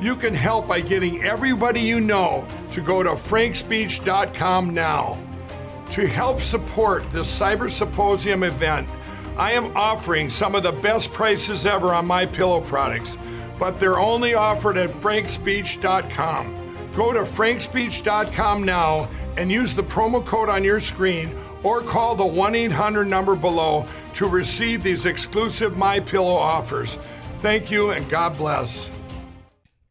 You can help by getting everybody you know to go to frankspeech.com now. To help support this Cyber Symposium event, I am offering some of the best prices ever on my pillow products, but they're only offered at frankspeech.com. Go to frankspeech.com now and use the promo code on your screen or call the 1-800 number below to receive these exclusive my pillow offers. Thank you and God bless.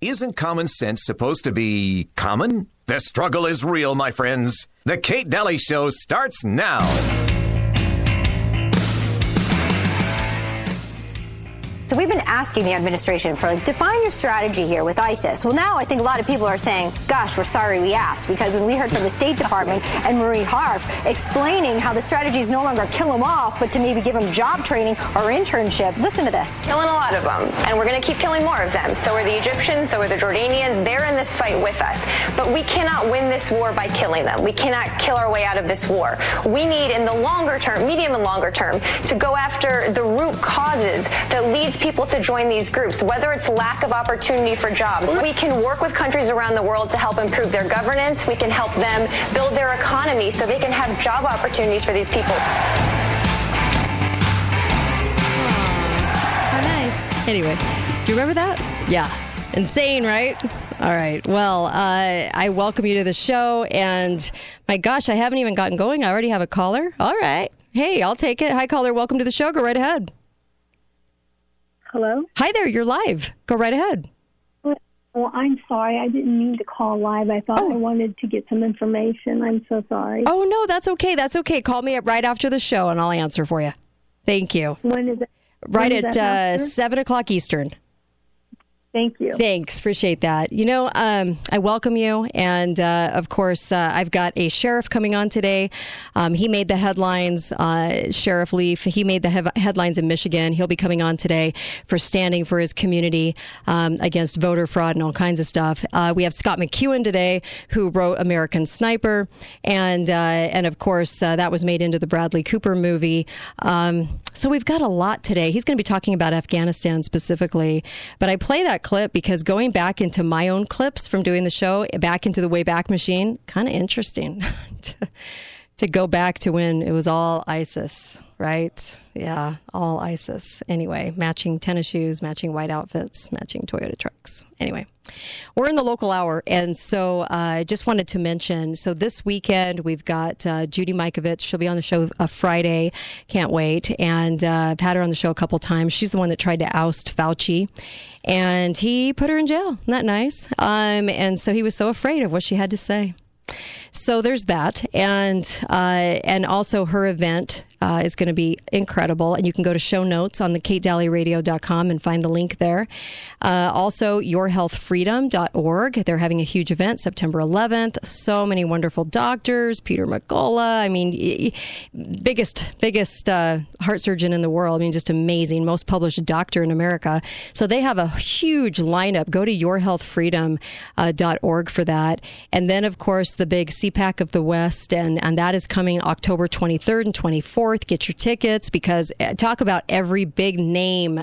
Isn't common sense supposed to be common? The struggle is real, my friends. The Kate Dalley Show starts now. So we've been asking the administration for like define your strategy here with ISIS. Well, now I think a lot of people are saying, "Gosh, we're sorry we asked," because when we heard from the State Department and Marie Harf explaining how the strategy is no longer kill them off, but to maybe give them job training or internship. Listen to this. Killing a lot of them, and we're going to keep killing more of them. So are the Egyptians, so are the Jordanians. They're in this fight with us, but we cannot win this war by killing them. We cannot kill our way out of this war. We need, in the longer term, medium and longer term, to go after the root causes that leads people to join these groups, whether it's lack of opportunity for jobs. We can work with countries around the world to help improve their governance. We can help them build their economy so they can have job opportunities for these people. How nice. Anyway, do you remember that? Yeah. Insane, right? All right. Well, uh, I welcome you to the show. And my gosh, I haven't even gotten going. I already have a caller. All right. Hey, I'll take it. Hi, caller. Welcome to the show. Go right ahead. Hello? Hi there. You're live. Go right ahead. Well, I'm sorry. I didn't mean to call live. I thought I wanted to get some information. I'm so sorry. Oh, no, that's okay. That's okay. Call me up right after the show and I'll answer for you. Thank you. When is it? Right when at uh, 7 o'clock Eastern. Thank you. Thanks. Appreciate that. You know, um, I welcome you. And uh, of course, uh, I've got a sheriff coming on today. Um, he made the headlines, uh, Sheriff Leaf. He made the hev- headlines in Michigan. He'll be coming on today for standing for his community um, against voter fraud and all kinds of stuff. Uh, we have Scott McEwen today, who wrote American Sniper. And, uh, and of course, uh, that was made into the Bradley Cooper movie. Um, so we've got a lot today. He's going to be talking about Afghanistan specifically. But I play that clip because going back into my own clips from doing the show, back into the Wayback Machine, kind of interesting to, to go back to when it was all ISIS, right? Yeah, all ISIS. Anyway, matching tennis shoes, matching white outfits, matching Toyota trucks. Anyway, we're in the local hour. And so uh, I just wanted to mention so this weekend, we've got uh, Judy Mikovits. She'll be on the show uh, Friday. Can't wait. And uh, I've had her on the show a couple times. She's the one that tried to oust Fauci. And he put her in jail. Isn't that nice? Um, and so he was so afraid of what she had to say. So there's that, and uh, and also her event uh, is going to be incredible. And you can go to show notes on the katedalleyradio.com and find the link there. Uh, also, yourhealthfreedom.org. They're having a huge event September 11th. So many wonderful doctors. Peter McCullough. I mean, biggest biggest uh, heart surgeon in the world. I mean, just amazing. Most published doctor in America. So they have a huge lineup. Go to yourhealthfreedom.org for that. And then, of course, the big CPAC of the West, and, and that is coming October 23rd and 24th. Get your tickets because uh, talk about every big name.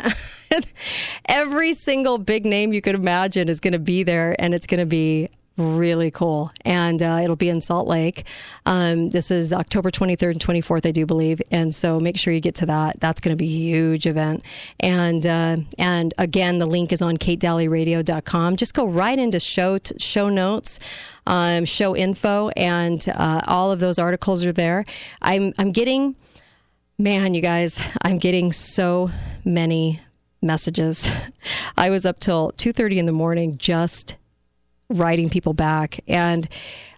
every single big name you could imagine is going to be there, and it's going to be really cool. And uh, it'll be in Salt Lake. Um, this is October 23rd and 24th, I do believe. And so make sure you get to that. That's going to be a huge event. And uh, and again, the link is on katedalleyradio.com. Just go right into show t- show notes. Um, show info and uh, all of those articles are there. I'm I'm getting, man, you guys, I'm getting so many messages. I was up till two thirty in the morning just writing people back. And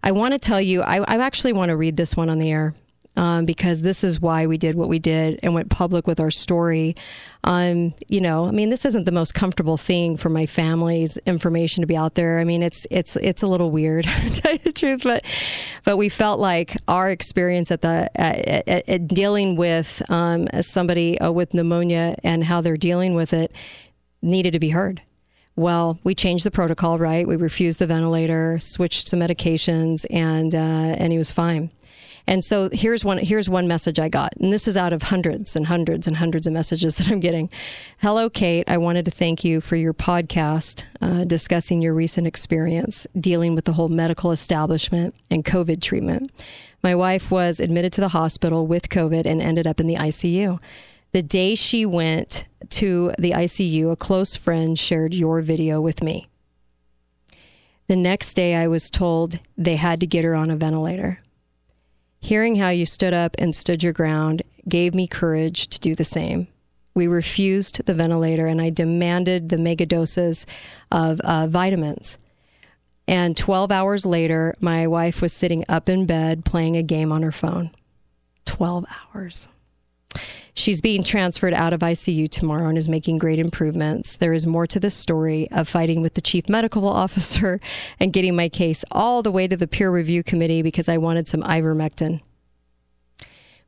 I want to tell you, I, I actually want to read this one on the air. Um, because this is why we did what we did and went public with our story. Um, you know, I mean, this isn't the most comfortable thing for my family's information to be out there. I mean, it's it's it's a little weird, to tell you the truth, but but we felt like our experience at the at, at, at dealing with um, somebody uh, with pneumonia and how they're dealing with it needed to be heard. Well, we changed the protocol, right? We refused the ventilator, switched some medications, and uh, and he was fine. And so here's one here's one message I got, and this is out of hundreds and hundreds and hundreds of messages that I'm getting. Hello, Kate. I wanted to thank you for your podcast uh, discussing your recent experience dealing with the whole medical establishment and COVID treatment. My wife was admitted to the hospital with COVID and ended up in the ICU. The day she went to the ICU, a close friend shared your video with me. The next day, I was told they had to get her on a ventilator. Hearing how you stood up and stood your ground gave me courage to do the same. We refused the ventilator and I demanded the mega doses of uh, vitamins. And 12 hours later, my wife was sitting up in bed playing a game on her phone. 12 hours. She's being transferred out of ICU tomorrow and is making great improvements. There is more to this story of fighting with the chief medical officer and getting my case all the way to the peer review committee because I wanted some ivermectin.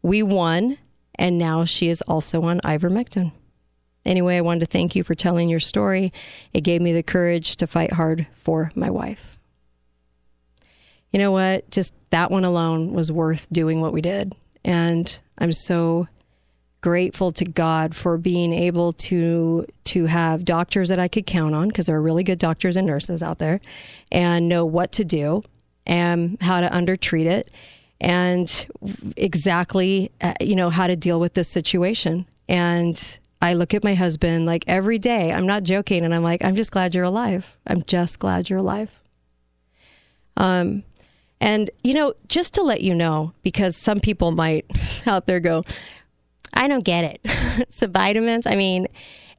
We won, and now she is also on ivermectin. Anyway, I wanted to thank you for telling your story. It gave me the courage to fight hard for my wife. You know what? Just that one alone was worth doing what we did. And I'm so grateful to God for being able to to have doctors that I could count on because there are really good doctors and nurses out there and know what to do and how to undertreat it and exactly uh, you know how to deal with this situation. And I look at my husband like every day I'm not joking and I'm like I'm just glad you're alive. I'm just glad you're alive. Um and you know just to let you know because some people might out there go I don't get it. so vitamins, I mean,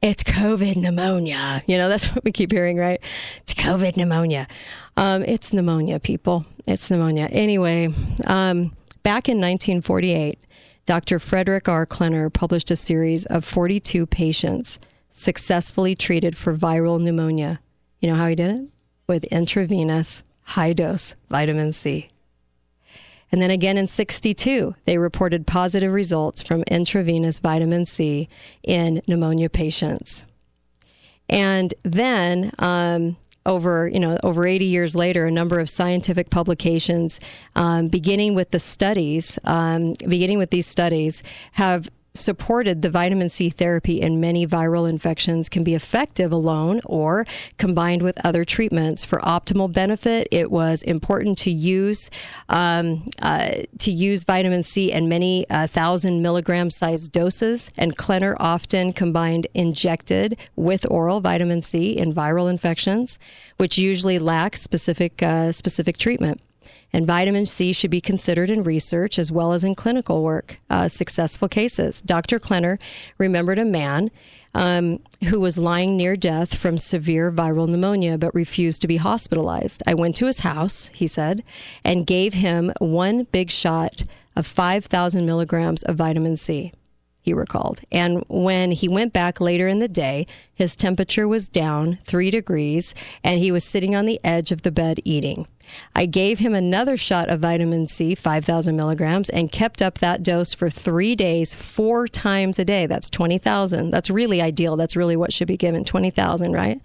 it's COVID pneumonia. You know, that's what we keep hearing, right? It's COVID pneumonia. Um, it's pneumonia, people. It's pneumonia. Anyway, um, back in 1948, Dr. Frederick R. Klenner published a series of 42 patients successfully treated for viral pneumonia. You know how he did it? With intravenous high dose vitamin C. And then again in 62, they reported positive results from intravenous vitamin C in pneumonia patients. And then, um, over you know over 80 years later, a number of scientific publications, um, beginning with the studies, um, beginning with these studies, have supported the vitamin C therapy in many viral infections can be effective alone or combined with other treatments for optimal benefit. It was important to use um, uh, to use vitamin C in many uh, thousand milligram size doses, and Klenner often combined injected with oral vitamin C in viral infections, which usually lack specific uh, specific treatment. And vitamin C should be considered in research as well as in clinical work. Uh, successful cases. Dr. Klenner remembered a man um, who was lying near death from severe viral pneumonia but refused to be hospitalized. I went to his house, he said, and gave him one big shot of 5,000 milligrams of vitamin C he recalled. And when he went back later in the day, his temperature was down three degrees and he was sitting on the edge of the bed eating. I gave him another shot of vitamin C, 5,000 milligrams, and kept up that dose for three days, four times a day. That's 20,000. That's really ideal. That's really what should be given 20,000, right?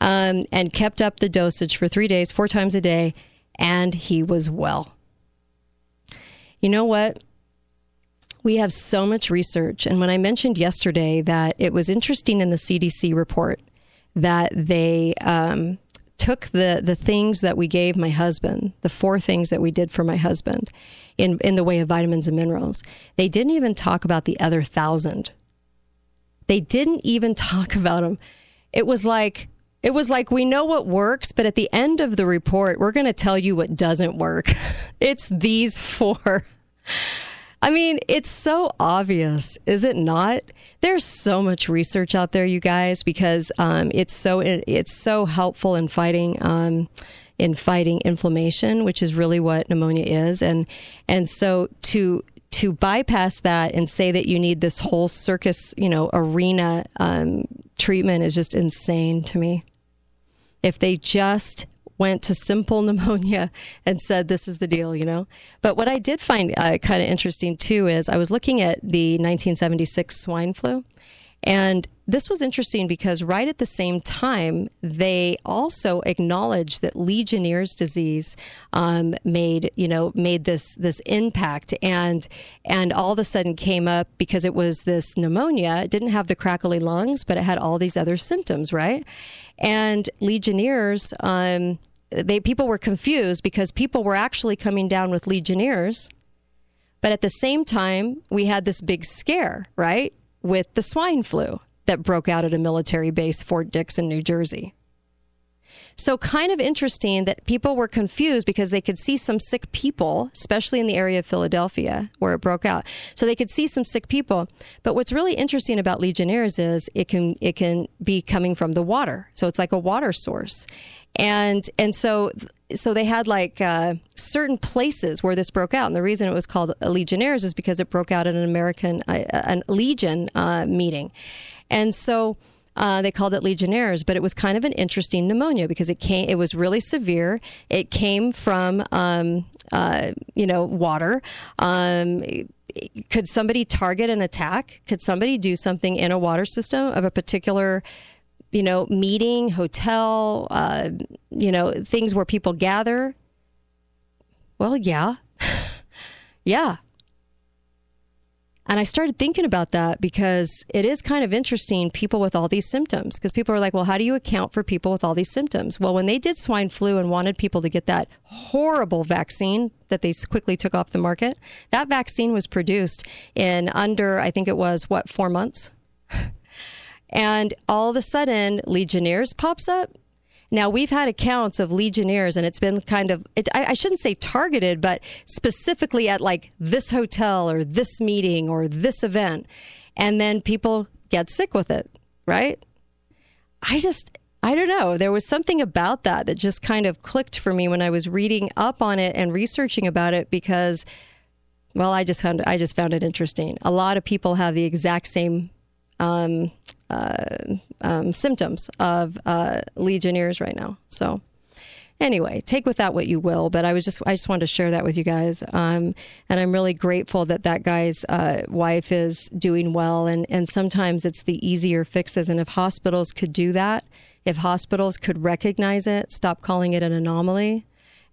Um, and kept up the dosage for three days, four times a day, and he was well. You know what? We have so much research. And when I mentioned yesterday that it was interesting in the CDC report that they um, took the the things that we gave my husband, the four things that we did for my husband in in the way of vitamins and minerals. They didn't even talk about the other thousand. They didn't even talk about them. It was like it was like we know what works, but at the end of the report, we're going to tell you what doesn't work. It's these four. I mean, it's so obvious, is it not? There's so much research out there, you guys, because um, it's so it's so helpful in fighting um, in fighting inflammation, which is really what pneumonia is, and and so to to bypass that and say that you need this whole circus, you know, arena um, treatment is just insane to me. If they just went to simple pneumonia and said, this is the deal, you know? But what I did find uh, kind of interesting too is I was looking at the 1976 swine flu. And this was interesting because right at the same time, they also acknowledged that Legionnaire's disease um, made you know made this this impact, and and all of a sudden came up because it was this pneumonia. It didn't have the crackly lungs, but it had all these other symptoms, right? And Legionnaires. Um, they people were confused because people were actually coming down with legionnaires but at the same time we had this big scare right with the swine flu that broke out at a military base, Fort Dix in New Jersey. So, kind of interesting that people were confused because they could see some sick people, especially in the area of Philadelphia where it broke out. So they could see some sick people. But what's really interesting about Legionnaires is it can it can be coming from the water. So it's like a water source, and and so so they had like uh, certain places where this broke out, and the reason it was called Legionnaires is because it broke out at an American uh, a Legion uh, meeting, and so. Uh, they called it Legionnaires, but it was kind of an interesting pneumonia because it came. It was really severe. It came from, um, uh, you know, water. Um, could somebody target an attack? Could somebody do something in a water system of a particular you know, meeting, hotel, uh, you know, things where people gather? Well, yeah. yeah. And I started thinking about that because it is kind of interesting, people with all these symptoms. Because people are like, well, how do you account for people with all these symptoms? Well, when they did swine flu and wanted people to get that horrible vaccine that they quickly took off the market, that vaccine was produced in under, I think it was, what, four months? And all of a sudden, Legionnaires pops up. Now, we've had accounts of Legionnaires, and it's been kind of, it, I, I, shouldn't say targeted, but specifically at like this hotel or this meeting or this event. And then people get sick with it, right? I just, I don't know. There was something about that that just kind of clicked for me when I was reading up on it and researching about it because, well, I just found I just found it interesting. A lot of people have the exact same um, uh, um, symptoms of uh, Legionnaires right now. So anyway, take with that what you will. But I was just I just wanted to share that with you guys, um, and I'm really grateful that that guy's uh, wife is doing well. And and sometimes it's the easier fixes. And if hospitals could do that, if hospitals could recognize it, stop calling it an anomaly,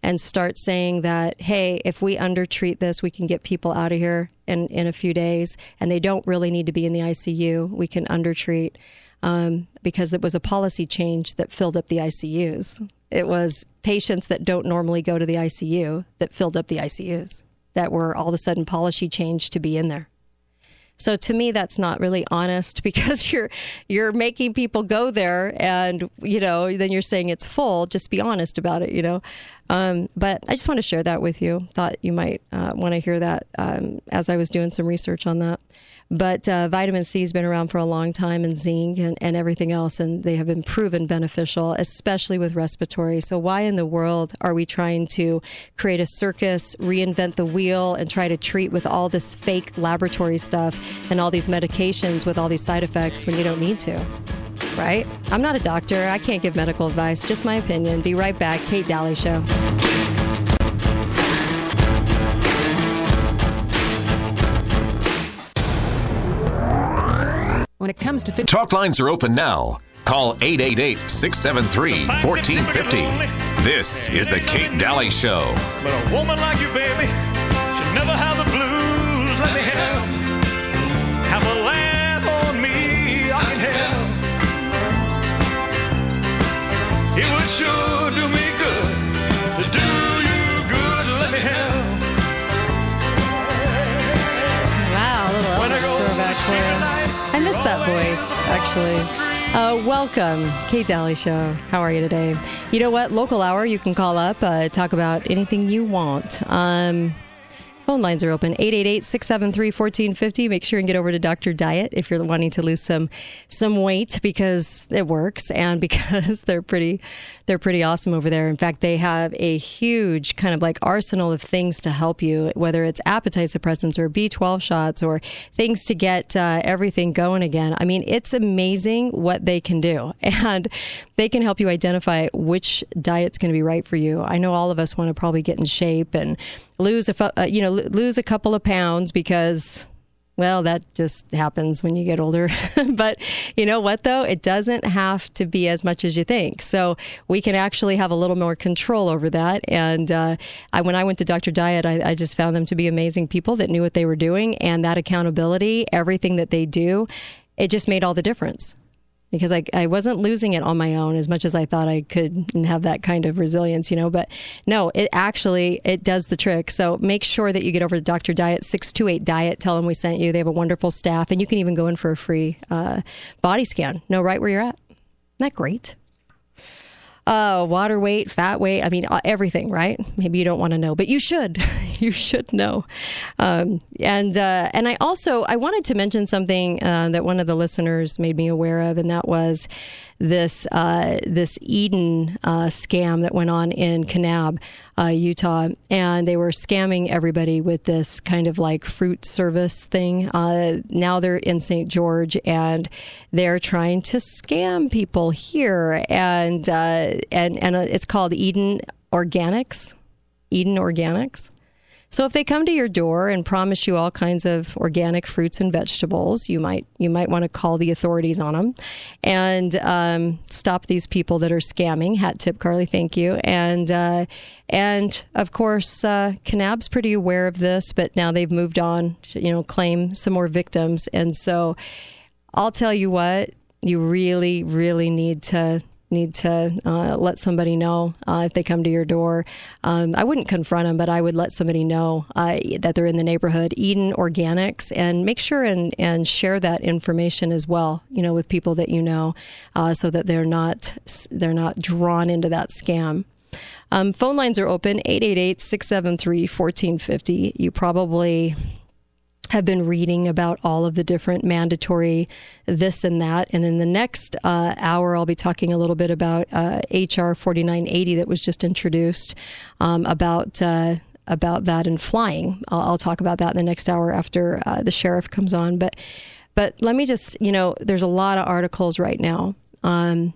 and start saying that, hey, if we undertreat this, we can get people out of here in, in a few days, and they don't really need to be in the ICU. We can undertreat um, because it was a policy change that filled up the ICUs. It was patients that don't normally go to the ICU that filled up the ICUs that were all of a sudden policy changed to be in there. So to me, that's not really honest because you're you're making people go there, and you know, then you're saying it's full. Just be honest about it, you know. Um, but I just want to share that with you. Thought you might uh, want to hear that um, as I was doing some research on that. But uh, vitamin C has been around for a long time, and zinc and, and everything else, and they have been proven beneficial, especially with respiratory. So, why in the world are we trying to create a circus, reinvent the wheel, and try to treat with all this fake laboratory stuff and all these medications with all these side effects when you don't need to? Right? I'm not a doctor. I can't give medical advice, just my opinion. Be right back. Kate Dalley Show. when it comes to fit. Talk lines are open now. Call 888 673 1450. This is The Kate Dalley Show. But a woman like you, baby, should never have the blues. Let me help. Have a laugh on me. I can help. It would sure do me good to do you good. Let me help. Wow, a little Elvis throwback for you. I missed that voice, actually. Uh, welcome, Kate Dalley Show. How are you today? You know what? Local hour, you can call up, uh, talk about anything you want. Um, Phone lines are open 888-673-1450. Make sure and get over to Dr. Diet if you're wanting to lose some some weight because it works and because they're pretty they're pretty awesome over there. In fact, they have a huge kind of like arsenal of things to help you, whether it's appetite suppressants or B12 shots or things to get uh, everything going again. I mean, it's amazing what they can do. And they can help you identify which diet's going to be right for you. I know all of us want to probably get in shape and lose a uh, you know lose a couple of pounds because well that just happens when you get older. But you know what though? It doesn't have to be as much as you think. So we can actually have a little more control over that. And uh, I, when i went to dr diet I, I just found them to be amazing people that knew what they were doing. And that accountability everything that they do it just made all the difference because I, I wasn't losing it on my own as much as I thought I could and have that kind of resilience, you know. But no, it actually it does the trick. So make sure that you get over to Dr. Diet six two eight Diet. Tell them we sent you. They have a wonderful staff, and you can even go in for a free uh, body scan. Know right where you're at. Isn't that great? Uh, water weight, fat weight. I mean, uh, everything, right? Maybe you don't want to know, but you should. you should know. Um, and uh, and I also I wanted to mention something uh, that one of the listeners made me aware of, and that was this uh, this Eden uh, scam that went on in Kanab, uh, Utah, and they were scamming everybody with this kind of like fruit service thing. Uh, now they're in St. George, and they're trying to scam people here, and uh, and and uh, it's called Eden Organics. Eden Organics. So if they come to your door and promise you all kinds of organic fruits and vegetables, you might you might want to call the authorities on them and um, stop these people that are scamming. Hat tip, Carly. Thank you. And uh, and of course, uh, Kanab's pretty aware of this, but now they've moved on. To, you know, claim some more victims, and so I'll tell you what. You really, really need to need to uh, let somebody know uh, if they come to your door. Um, I wouldn't confront them, but I would let somebody know uh, that they're in the neighborhood. Eden Organics, and make sure and, and share that information as well. You know, with people that you know, uh, so that they're not they're not drawn into that scam. Um, phone lines are open 888 673 1450. You probably have been reading about all of the different mandatory this and that. And in the next uh, hour, I'll be talking a little bit about uh, HR 4980 that was just introduced um, about. Uh, about that and flying. I'll, I'll, talk about that in the next hour after uh, the sheriff comes on. But, but let me just, you know, there's a lot of articles right now um,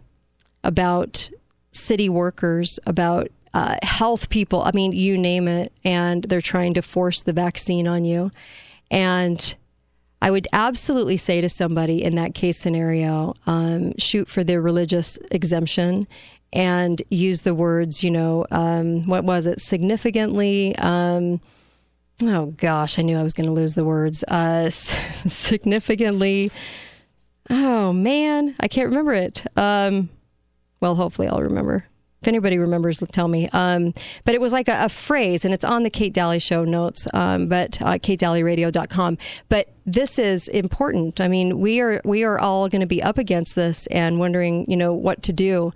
about city workers, about uh, health people. I mean, you name it, and they're trying to force the vaccine on you. And I would absolutely say to somebody in that case scenario, um, shoot for the religious exemption and use the words, you know, um, what was it? Significantly. Um, oh gosh, I knew I was going to lose the words. Uh, significantly. Oh man, I can't remember it. Um, well, hopefully I'll remember. If anybody remembers, tell me. Um, but it was like a, a, phrase, and it's on the Kate Dalley Show notes, um, but uh, katedalleyradio.com. But this is important. I mean, we are we are all going to be up against this and wondering, you know, what to do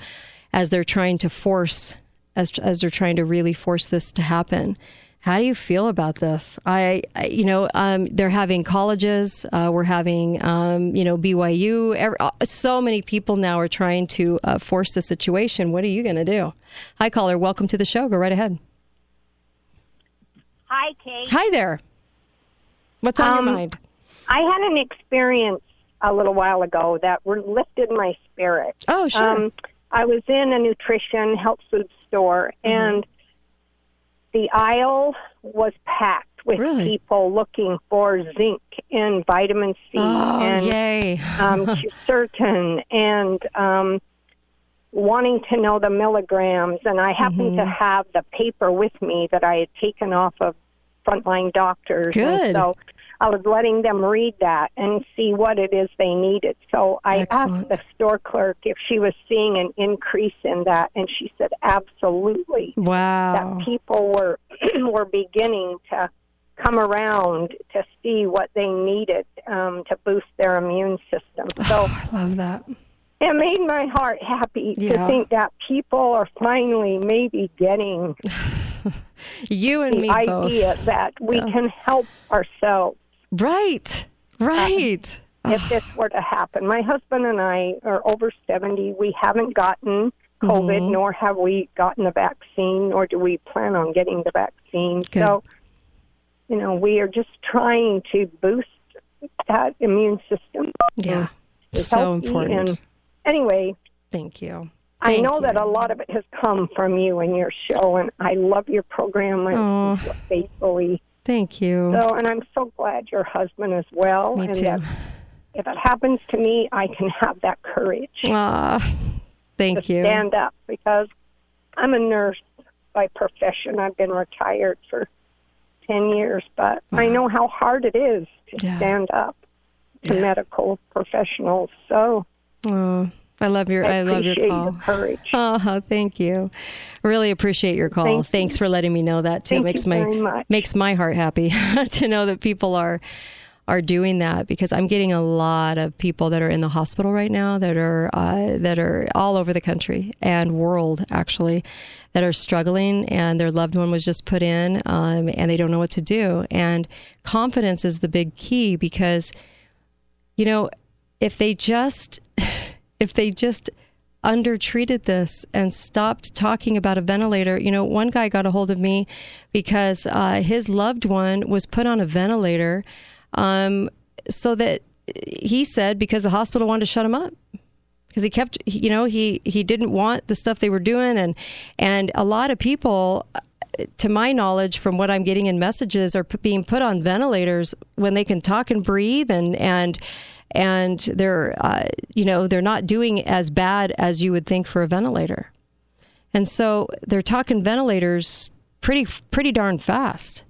as they're trying to force, as as they're trying to really force this to happen. How do you feel about this? I, I you know, um, they're having colleges. Uh, we're having, um, you know, BYU. Every, uh, so many people now are trying to uh, force the situation. What are you going to do? Hi, caller. Welcome to the show. Go right ahead. Hi, Kate. Hi there. What's on um, your mind? I had an experience a little while ago that lifted my spirit. Oh, sure. Um, I was in a nutrition health food store, mm-hmm. and the aisle was packed with really? people looking for zinc and vitamin C oh, and yay. um, certain and um, wanting to know the milligrams. And I happened mm-hmm. to have the paper with me that I had taken off of frontline doctors. Good. And so I was letting them read that and see what it is they needed. So I Excellent. asked the store clerk if she was seeing an increase in that, and she said absolutely. Wow. That people were were beginning to come around to see what they needed um, to boost their immune system. So I love that. it made my heart happy Yeah. to think that people are finally maybe getting You and the me idea both. that we Yeah. can help ourselves Right. Right. if this were to happen. My husband and I are over 70. We haven't gotten COVID, Mhm. nor have we gotten the vaccine, nor do we plan on getting the vaccine. Good. So, you know, we are just trying to boost that immune system. Yeah. It's So important. And anyway, Thank you. I Thank know that a lot of it has come from you and your show, and I love your program. I Aw. listen to it faithfully. Thank you. So, and I'm so glad your husband as well. Me and too. that if it happens to me, I can have that courage Ah, thank to you. stand up because I'm a nurse by profession. I've been retired for 10 years, but I know how hard it is to Yeah. stand up to Yeah. medical professionals. So Oh, I love your I, I, love your call. your courage. Oh, thank you. Really appreciate your call. Thank you. Thanks for letting me know that too. Thank it makes you my very much. makes my heart happy to know that people are are doing that because I'm getting a lot of people that are in the hospital right now that are uh, that are all over the country and world actually that are struggling and their loved one was just put in um, and they don't know what to do and confidence is the big key because you know if they just if they just undertreated this and stopped talking about a ventilator. You know, one guy got a hold of me because uh, his loved one was put on a ventilator um, so that he said because the hospital wanted to shut him up because he kept you know he he didn't want the stuff they were doing and and a lot of people to my knowledge from what I'm getting in messages are p- being put on ventilators when they can talk and breathe and and and they're uh, you know they're not doing as bad as you would think for a ventilator. And so they're talking ventilators pretty pretty darn fast.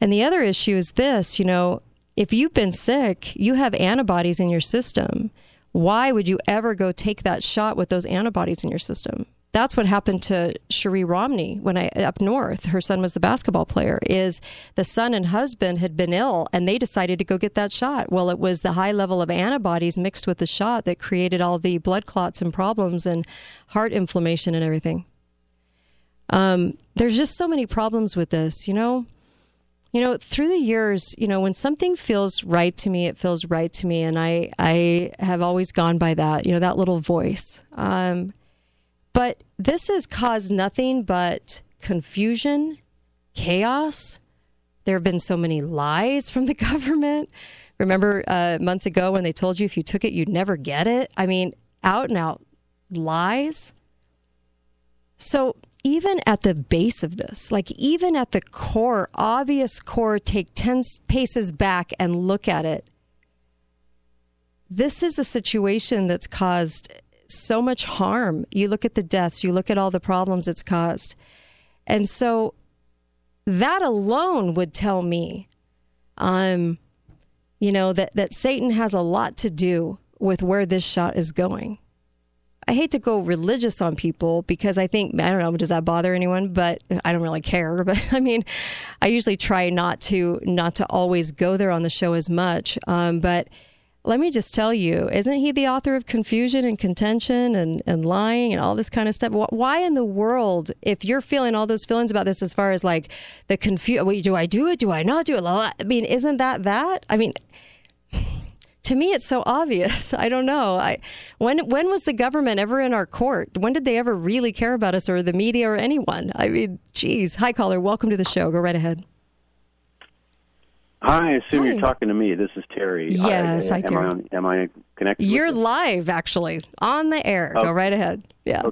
And the other issue is this you know if you've been sick you have antibodies in your system. Why would you ever go take that shot with those antibodies in your system that's what happened to Cherie Romney when I up north. Her son was the basketball player. Is the son and husband had been ill, and they decided to go get that shot. Well, it was the high level of antibodies mixed with the shot that created all the blood clots and problems and heart inflammation and everything. Um, there's just so many problems with this, you know. You know, through the years, you know, when something feels right to me, it feels right to me, and I I have always gone by that. You know, that little voice. Um, but this has caused nothing but confusion, chaos. There have been so many lies from the government. Remember uh, months ago when they told you if you took it, you'd never get it? I mean, out and out lies. So, even at the base of this, like even at the core, obvious core, take 10 paces back and look at it. This is a situation that's caused so much harm. You look at the deaths, you look at all the problems it's caused. And so that alone would tell me um you know that that Satan has a lot to do with where this shot is going. I hate to go religious on people because I think I don't know does that bother anyone but I don't really care but I mean I usually try not to not to always go there on the show as much um, but let me just tell you, isn't he the author of confusion and contention and, and lying and all this kind of stuff? Why in the world, if you're feeling all those feelings about this as far as like the confusion, wait, do I do it? Do I not do it? I mean, isn't that that? I mean, to me, it's so obvious. I don't know. I when when was the government ever in our court? When did they ever really care about us or the media or anyone? I mean, geez. Hi, caller. Welcome to the show. Go right ahead. Hi, I assume Hi. you're talking to me. This is Terry. Yes, I'm. Terry. I on, am I connected? You're you? live, actually, on the air. Go Oh. right ahead. Yeah.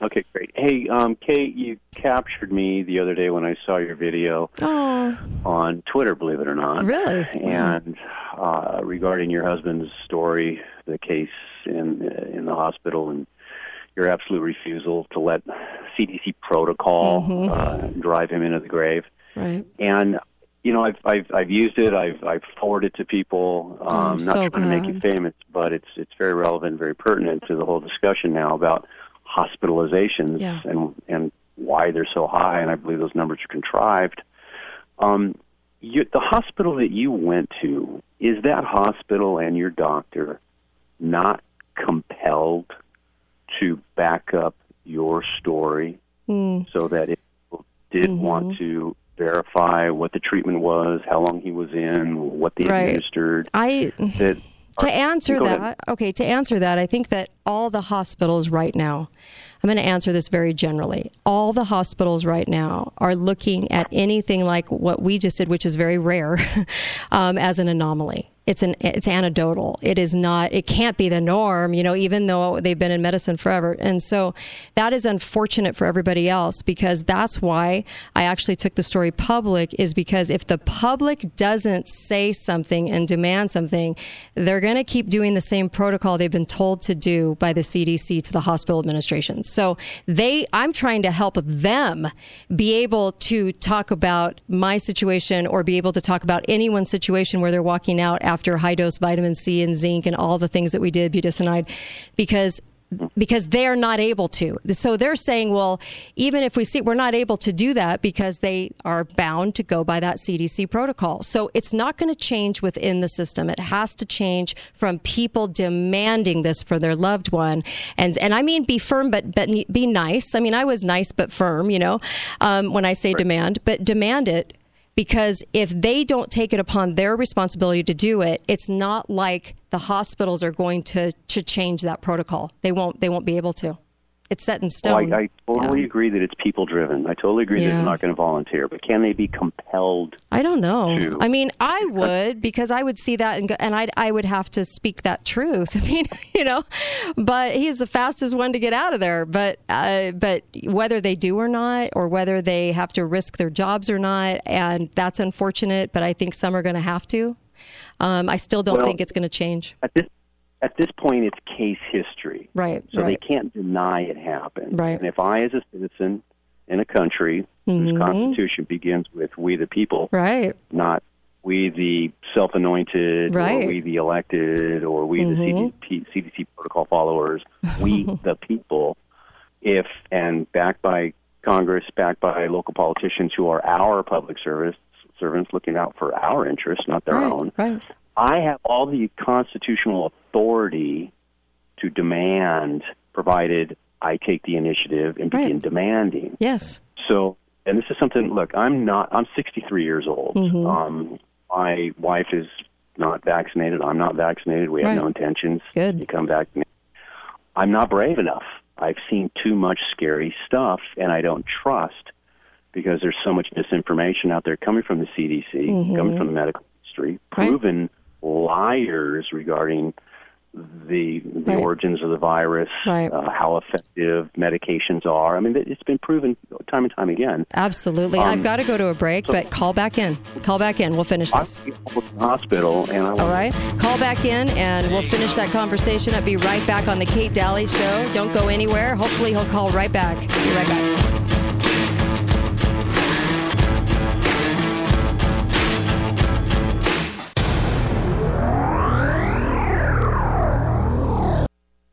Okay, great. Hey, um, Kate, you captured me the other day when I saw your video Oh, on Twitter. Believe it or not. Really? And uh, regarding your husband's story, the case in in the hospital, and your absolute refusal to let CDC protocol Mhm. uh, drive him into the grave. right. and you know I've I've I've used it. I've I've forwarded to people. Um, I'm not so trying to make you famous, but it's it's very relevant, very pertinent to the whole discussion now about hospitalizations Yeah. and and why they're so high. And I believe those numbers are contrived. Um, you, the hospital that you went to is that hospital and your doctor not compelled to back up your story Mm. so that if people did Mm-hmm. want to verify what the treatment was, how long he was in, what they Right. administered, I that to answer that, ahead. okay, to answer that, I think that all the hospitals right now, I'm going to answer this very generally. All the hospitals right now are looking at anything like what we just did, which is very rare, um, as an anomaly. It's an it's anecdotal. It is not. It can't be the norm. You know, even though they've been in medicine forever, and so that is unfortunate for everybody else because that's why I actually took the story public. Is because if the public doesn't say something and demand something, they're going to keep doing the same protocol they've been told to do by the CDC to the hospital administration. So they, I'm trying to help them be able to talk about my situation or be able to talk about anyone's situation where they're walking out after high dose vitamin C and zinc and all the things that we did, budesonide, because because they're not able to. So they're saying, well, even if we see, we're not able to do that because they are bound to go by that CDC protocol. So it's not going to change within the system. It has to change from people demanding this for their loved one. And and I mean, be firm, but but be nice. I mean, I was nice but firm, you know, um, when I say demand, but demand it because if they don't take it upon their responsibility to do it, it's not like the hospitals are going to to change that protocol. They won't. They won't be able to. It's set in Well, stone. I, I totally agree that it's people driven. I totally agree that they're not going to volunteer, but can they be compelled? I don't know. to- I mean, I would because I would see that and go, and I I would have to speak that truth. I mean, you know, but he's the fastest one to get out of there. But uh, but whether they do or not, or whether they have to risk their jobs or not, and that's unfortunate. But I think some are going to have to. Um, I still don't Well- think it's going to change. At this at this point, it's case history. Right. So right. they can't deny it happened. Right. And if I, as a citizen in a country whose constitution begins with "we the people," Mm-hmm. Right. not we the self-anointed, Right. Mm-hmm. or we the elected, or we the CDC, CDC protocol followers, we the people, if and backed by Congress, backed by local politicians who are our public service servants looking out for our interests, not their right. own. Right. I have all the constitutional authority to demand, provided I take the initiative and begin Right. demanding. Yes. So, and this is something. Look, I'm not. I'm 63 years old. Mm-hmm. Um, my wife is not vaccinated. I'm not vaccinated. We have Right. no intentions Good. to become vaccinated. I'm not brave enough. I've seen too much scary stuff, and I don't trust because there's so much misinformation out there coming from the CDC, coming from the medical industry, Mm-hmm. Right. Liars regarding the the Right. origins of the virus, Right. uh, how effective medications are. I mean, it- it's been proven time and time again. Absolutely. Um, I've got to go to a break, but call back in. Call back in. We'll finish this. was in the hospital, and I All right. Call back in and we'll finish that conversation. I'll be right back on the Kate Dalley Show. Don't go anywhere. Hopefully, he'll call right back. Be right back.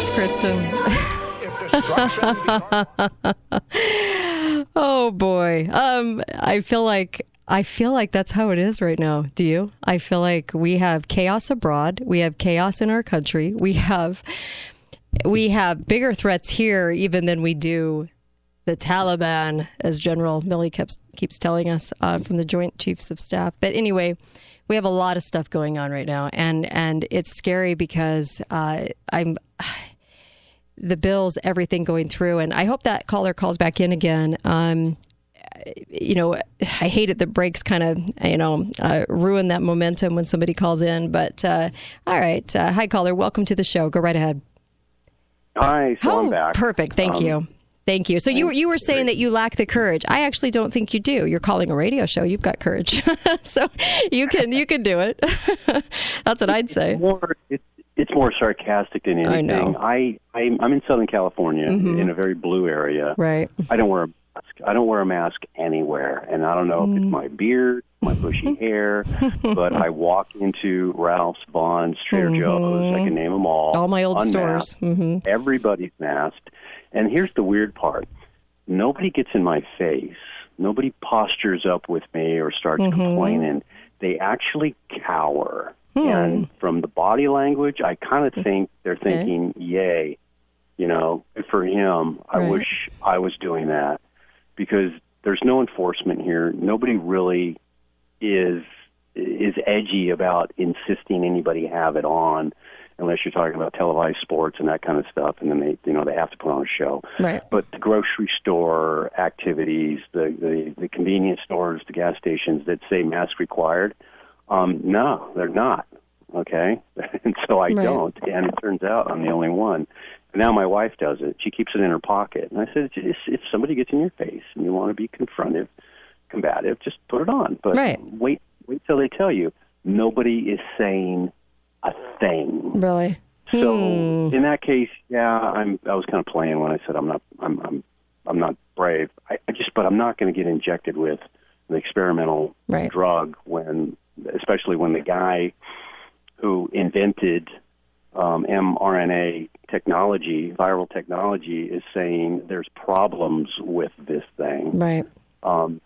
Thanks, Kristen. oh boy. Um, I feel like I feel like that's how it is right now. Do you? I feel like we have chaos abroad. We have chaos in our country. We have we have bigger threats here even than we do the Taliban, as General Milley keeps keeps telling us uh, from the Joint Chiefs of Staff. But anyway, we have a lot of stuff going on right now, and and it's scary because uh, I'm the bills, everything going through. And I hope that caller calls back in again. Um, you know, I hate it that breaks kind of, you know, uh, ruin that momentum when somebody calls in. But uh, all right. Uh, hi, caller. Welcome to the show. Go right ahead. Hi, so I'm Oh, back. perfect. Thank Um, you. Thank you. So you were you were saying that you lack the courage. I actually don't think you do. You're calling a radio show. You've got courage, so you can you can do it. That's what I'd say. More, it's it's more sarcastic than I anything. know. I, I I'm in Southern California Mhm. in a very blue area. Right. I don't wear a mask. I don't wear a mask anywhere, and I don't know if it's Mm. my beard, my bushy hair, but I walk into Ralph's, Vons, Trader Joe's. I can name them all. Mm-hmm. All my old unmasked. stores. hmm Everybody's masked. And here's the weird part nobody gets in my face, nobody postures up with me or starts Mhm. complaining. They actually cower. Hmm. And from the body language, I kind of think they're thinking, yay, you know, for him. I Right. wish I was doing that because there's no enforcement here. Nobody really is is edgy about insisting anybody have it on unless you're talking about televised sports and that kind of stuff and then they you know they have to put on a show. Right. but the grocery store activities the the, the convenience stores the gas stations that say mask required um no they're not okay? And so i Right. don't and it turns out i'm the only one. Now my wife does it. She keeps it in her pocket. And i said if, if somebody gets in your face and you want to be confrontive combative just put it on. But Right. wait wait till they tell you. Nobody is saying a thing Really. so Hmm. in that case, yeah, I'm. I was kind of playing when I said I'm not. I'm. I'm. I'm not brave. I, I just, but I'm not going to get injected with an experimental Right. drug when, especially when the guy who invented um, mRNA technology, viral technology, is saying there's problems with this thing. Right. Um,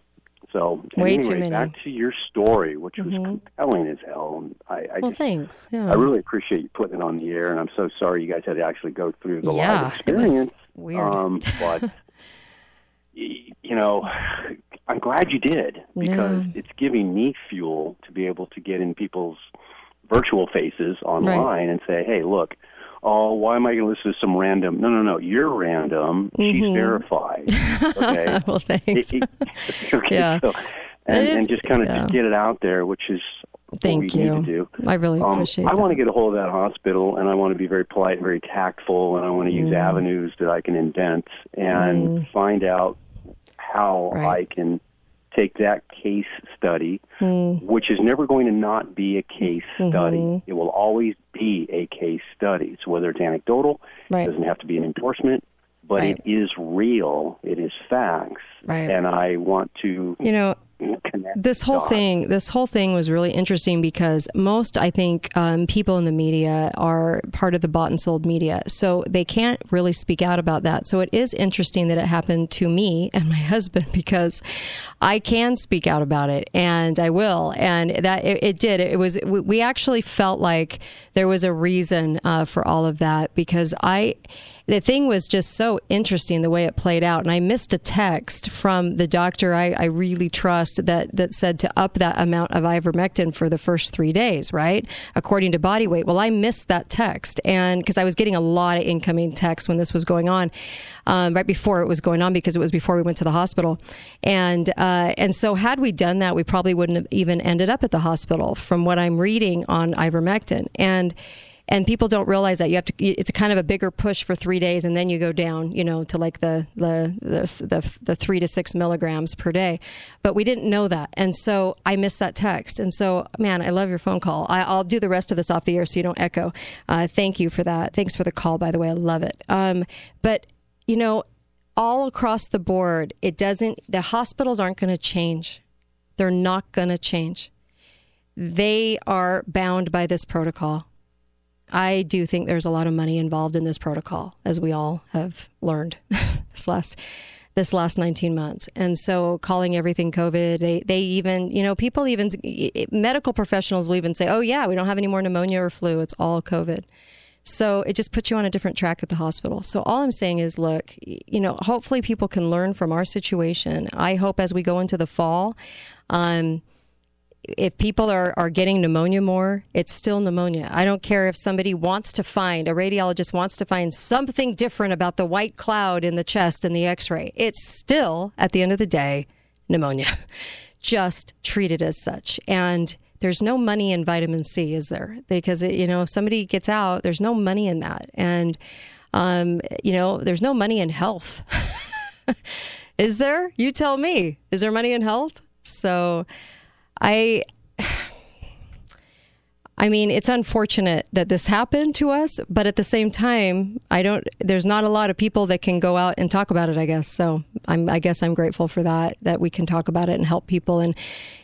so Way anyway, back to your story, which was Mhm. compelling as hell. And I, I Well, just, thanks. Yeah. I really appreciate you putting it on the air, and I'm so sorry you guys had to actually go through the Yeah, live was experience. weird. Um, but you know, I'm glad you did because Yeah. it's giving me fuel to be able to get in people's virtual faces online and say, "Hey, look." Oh, why am I going to listen to some random? No, no, no. You're random. She's Mhm. verified. Okay. well, thanks. It- it- okay, Yeah. so- and, is- and just kind of yeah. just get it out there, which is what Thank we you. need to do. I really Um, appreciate I that. want to get a hold of that hospital, and I want to be very polite and very tactful, and I want to use Mm. avenues that I can invent and Mm. find out how I can take that case study, Mm. which is never going to not be a case study. Mhm. It will always be a case study. So whether it's anecdotal, Right. it doesn't have to be an endorsement, but Right. it is real. It is facts, Right. and I want to You know, this whole thing this whole thing was really interesting because most i think um, people in the media are part of the bought and sold media. So they can't really speak out about that. So it is interesting that it happened to me and my husband because i can speak out about it and i will. And that it, it did. It was we, we actually felt like there was a reason uh, for all of that because i the thing was just so interesting the way it played out. And I missed a text from the doctor I, I really trust that, that said to up that amount of ivermectin for the first three days, right? According to body weight. Well, I missed that text. And because I was getting a lot of incoming texts when this was going on, um, right before it was going on, because it was before we went to the hospital. And, uh, and so had we done that, we probably wouldn't have even ended up at the hospital from what I'm reading on ivermectin. And, and people don't realize that you have to it's kind of a bigger push for three days and then you go down you know to like the the the, the, the three to six milligrams per day. But we didn't know that. And so i missed that text. And so man i love your phone call. I, i'll do the rest of this off the air so you don't echo. Uh, thank you for that. Thanks for the call by the way. I love it. Um, but you know all across the board it doesn't the hospitals aren't going to change. They're not going to change. They are bound by this protocol I do think there's a lot of money involved in this protocol, as we all have learned this last this last 19 months. And so, calling everything COVID, they they even you know people even medical professionals will even say, oh yeah, we don't have any more pneumonia or flu. It's all COVID. So it just puts you on a different track at the hospital. So all I'm saying is, look, you know, hopefully people can learn from our situation. I hope as we go into the fall. Um, if people are, are getting pneumonia more, it's still pneumonia. I don't care if somebody wants to find, a radiologist wants to find something different about the white cloud in the chest and the x ray. It's still, at the end of the day, pneumonia. Just treat it as such. And there's no money in vitamin C, is there? Because it, you know, if somebody gets out, there's no money in that, and um, you know, there's no money in health. is there? You tell me. Is there money in health? So, I. I mean, it's unfortunate that this happened to us, but at the same time, I don't. There's not a lot of people that can go out and talk about it. I guess so. I'm. I guess I'm grateful for that. That we can talk about it and help people. And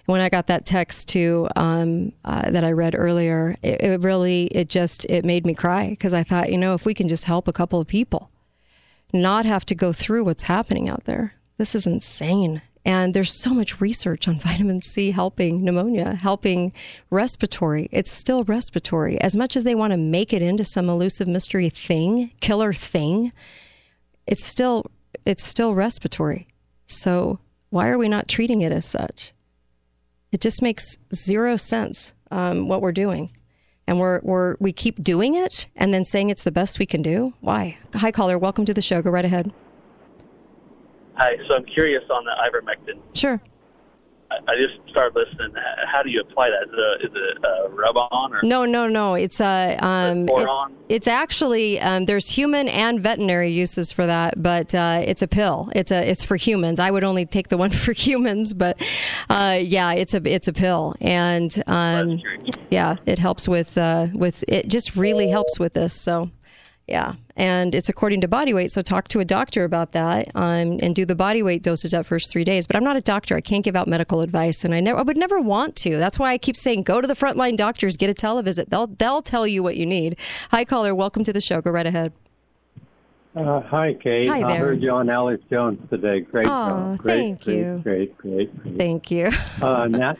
when I got that text too um, uh, that I read earlier, it, it really, it just, it made me cry because I thought, you know, if we can just help a couple of people, not have to go through what's happening out there. This is insane. And there's so much research on vitamin C helping pneumonia, helping respiratory. It's still respiratory. As much as they want to make it into some elusive mystery thing, killer thing, it's still it's still respiratory. So why are we not treating it as such? It just makes zero sense um, what we're doing. And we're, we're we keep doing it and then saying it's the best we can do. Why? Hi caller, welcome to the show. Go right ahead. Hi, so I'm curious on the ivermectin. Sure. I, I just started listening. How do you apply that? Is it, a, is it a rub on or No, no, no. It's uh, um, it- it's actually um, there's human and veterinary uses for that, but uh, it's a pill. It's a it's for humans. I would only take the one for humans, but uh, yeah, it's a it's a pill, and um, yeah, it helps with uh, with it. Just really helps with this. So. Yeah, and it's according to body weight. So talk to a doctor about that um, and do the body weight dosage that first three days. But I'm not a doctor; I can't give out medical advice, and I never, I would never want to. That's why I keep saying, go to the frontline doctors, get a televisit. They'll they'll tell you what you need. Hi, caller, welcome to the show. Go right ahead. Uh, hi, Kate. Hi there. I heard you on Alex Jones today. Great job. Great, thank great, you. Great, great, great. Thank you. Uh, now,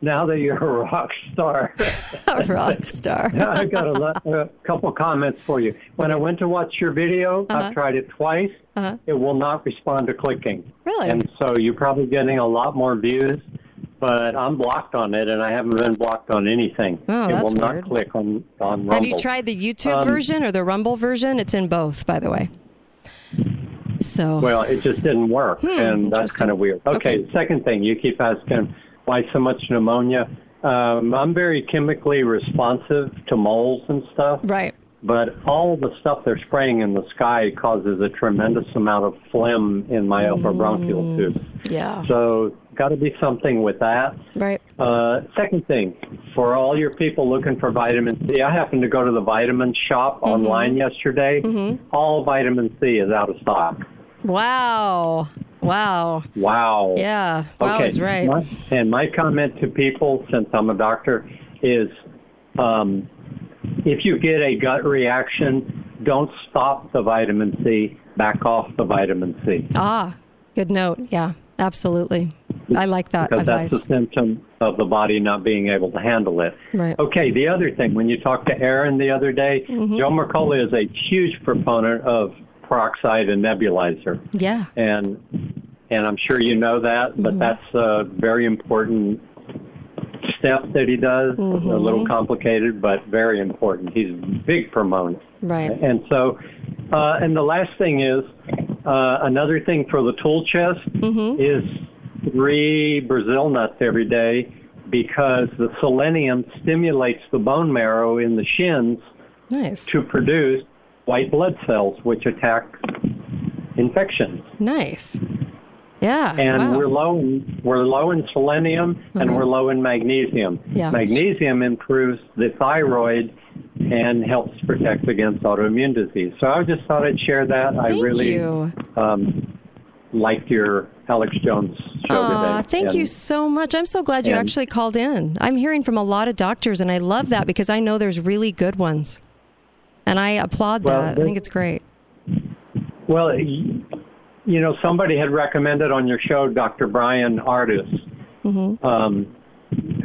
now that you're a rock star, a rock star. I've got a, lot, a couple comments for you. When I went to watch your video, Uh-huh. I've tried it twice. Uh-huh. It will not respond to clicking. Really? And so you're probably getting a lot more views. But I'm blocked on it, and I haven't been blocked on anything. Oh, it that's will weird. not click on on Rumble. Have you tried the YouTube Um, version or the Rumble version? It's in both, by the way. So Well, it just didn't work, Hmm, and that's kind of weird. Okay, second thing, you keep asking why so much pneumonia. Um, I'm very chemically responsive to moles and stuff. Right. But all the stuff they're spraying in the sky causes a tremendous amount of phlegm in my upper bronchial tube. yeah. So, got to be something with that. Right. Uh, second thing, for all your people looking for vitamin C, I happened to go to the vitamin shop Mm-hmm. online yesterday. All vitamin C is out of stock. Wow. Wow. Wow. Yeah. Wow okay. is right. My- and my comment to people, since I'm a doctor, is um, if you get a gut reaction, don't stop the vitamin C. Back off the vitamin C. Ah, good note. Yeah, absolutely. I like that because advice. that's a symptom of the body not being able to handle it. Right. Okay, the other thing, when you talked to Aaron the other day, Mhm. Joe Mercola is a huge proponent of peroxide and nebulizer. Yeah. And and I'm sure you know that, Mm-hmm. but that's a very important step that he does. A little complicated, but very important. He's a big proponent. Right. And so, uh, and the last thing is uh, another thing for the tool chest Mm-hmm. is three Brazil nuts every day because the selenium stimulates the bone marrow in the shins Nice. to produce white blood cells, which attack infections. Nice. Yeah. And wow. we're low in we're low in selenium and Mhm. we're low in magnesium. Yeah. Magnesium improves the thyroid and helps protect against autoimmune disease. So I just thought I'd share that. I really you. um, liked your Alex Jones show today. thank you so much. I'm so glad you and- actually called in. I'm hearing from a lot of doctors, and I love that because I know there's really good ones. And I applaud Well, that. I think it's great. Well, you know, somebody had recommended on your show Dr. Bryan Ardis, Mm-hmm. um,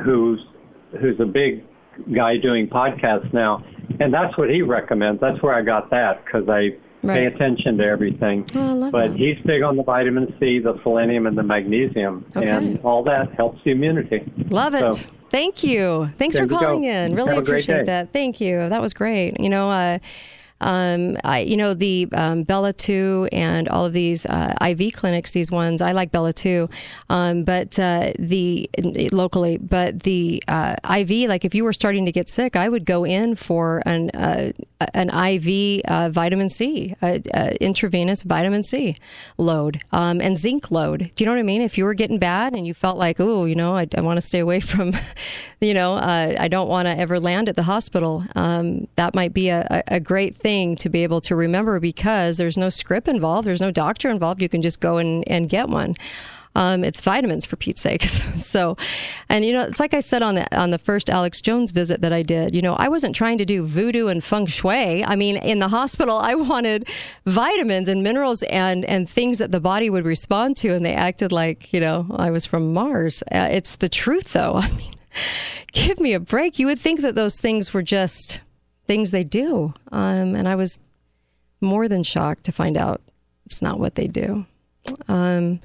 who's who's a big guy doing podcasts now, and that's what he recommends. That's where I got that because I pay attention to everything. Oh, but that. he's big on the vitamin C, the selenium, and the magnesium, Okay. and all that helps the immunity. Love it. So- Thank you. Thanks There for calling in. Really Have appreciate that. Thank you. That was great. You know, uh, Um, I, you know, the um, Bella 2 and all of these uh, IV clinics, these ones, I like Bella 2, um, but uh, the locally, but the uh, IV, like if you were starting to get sick, I would go in for an, uh, an IV uh, vitamin C, uh, intravenous vitamin C load um, and zinc load. Do you know what I mean? If you were getting bad and you felt like, oh, you know, I, I want to stay away from, you know, I don't want to ever land at the hospital, um, that might be a a great thing to be able to remember because there's no script involved, there's no doctor involved. You can just go and, and get one. Um, it's vitamins for Pete's sake. So, and you know, it's like I said on the on the first Alex Jones visit that I did. You know, I wasn't trying to do voodoo and feng shui. I mean, in the hospital, I wanted vitamins and minerals and and things that the body would respond to, and they acted like you know I was from Mars. Uh, it's the truth, though. I mean, give me a break. You would think that those things were just things they do, um, and I was more than shocked to find out it's not what they do. Um,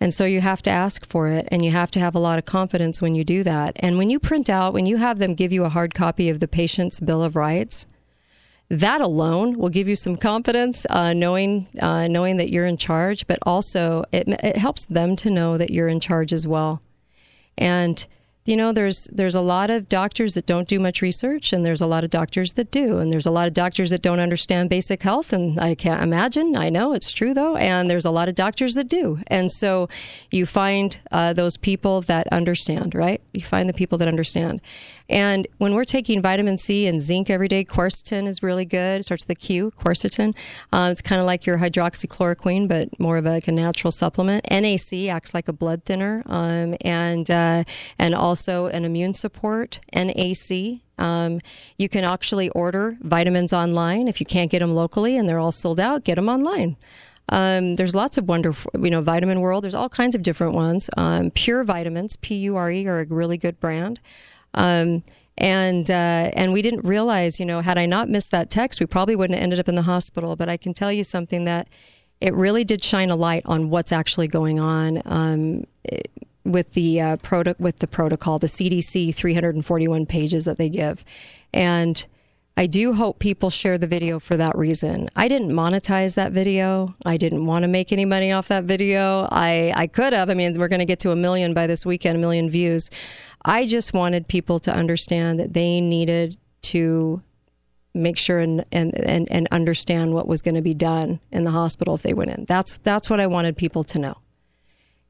and so you have to ask for it and you have to have a lot of confidence when you do that. And when you print out, when you have them give you a hard copy of the patient's Bill of Rights, that alone will give you some confidence, uh, knowing uh, knowing that you're in charge. But also, it, it helps them to know that you're in charge as well. And you know, there's there's a lot of doctors that don't do much research, and there's a lot of doctors that do, and there's a lot of doctors that don't understand basic health, and I can't imagine. I know it's true though, and there's a lot of doctors that do, and so you find uh, those people that understand, right? You find the people that understand, and when we're taking vitamin C and zinc every day, quercetin is really good. It starts with the Q, quercetin. Uh, it's kind of like your hydroxychloroquine, but more of a, like a natural supplement. NAC acts like a blood thinner, um, and uh, and also an immune support. NAC. Um, you can actually order vitamins online if you can't get them locally, and they're all sold out. Get them online. Um, there's lots of wonderful, you know, Vitamin World. There's all kinds of different ones. Um, Pure Vitamins, P U R E, are a really good brand. Um, and uh, and we didn't realize, you know, had I not missed that text, we probably wouldn't have ended up in the hospital. But I can tell you something that it really did shine a light on what's actually going on um, it- with the uh, proto- with the protocol, the CDC 341 pages that they give, and. I do hope people share the video for that reason. I didn't monetize that video. I didn't want to make any money off that video. I, I could have. I mean, we're going to get to a million by this weekend, a million views. I just wanted people to understand that they needed to make sure and, and, and, and understand what was going to be done in the hospital if they went in. That's, that's what I wanted people to know.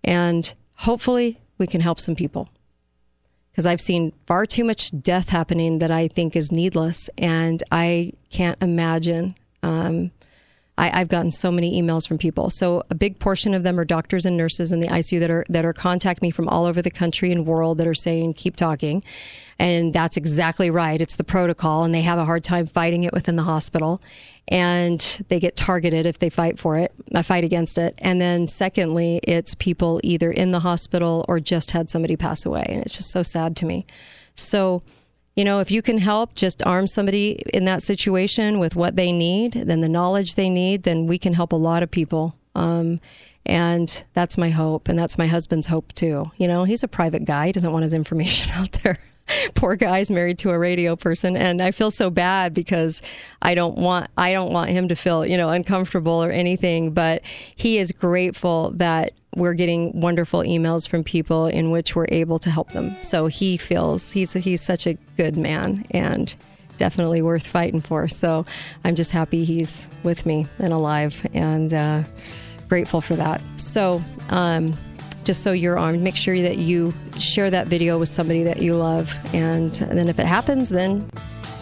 And hopefully we can help some people because I've seen far too much death happening that I think is needless, and I can't imagine. Um, I, I've gotten so many emails from people. So a big portion of them are doctors and nurses in the ICU that are that are contacting me from all over the country and world that are saying keep talking, and that's exactly right. It's the protocol, and they have a hard time fighting it within the hospital, and they get targeted if they fight for it, I fight against it. And then secondly, it's people either in the hospital or just had somebody pass away, and it's just so sad to me. So you know, if you can help just arm somebody in that situation with what they need, then the knowledge they need, then we can help a lot of people. Um, and that's my hope. And that's my husband's hope too. You know, he's a private guy. He doesn't want his information out there. Poor guy's married to a radio person. And I feel so bad because I don't want, I don't want him to feel, you know, uncomfortable or anything, but he is grateful that we're getting wonderful emails from people in which we're able to help them. So he feels he's he's such a good man and definitely worth fighting for. So I'm just happy he's with me and alive and uh, grateful for that. So um, just so you're armed, make sure that you share that video with somebody that you love, and then if it happens, then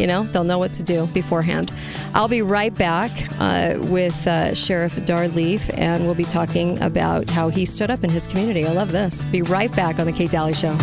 you know they'll know what to do beforehand. I'll be right back uh, with uh, Sheriff Dar Leaf, and we'll be talking about how he stood up in his community. I love this. Be right back on the Kate Dalley Show.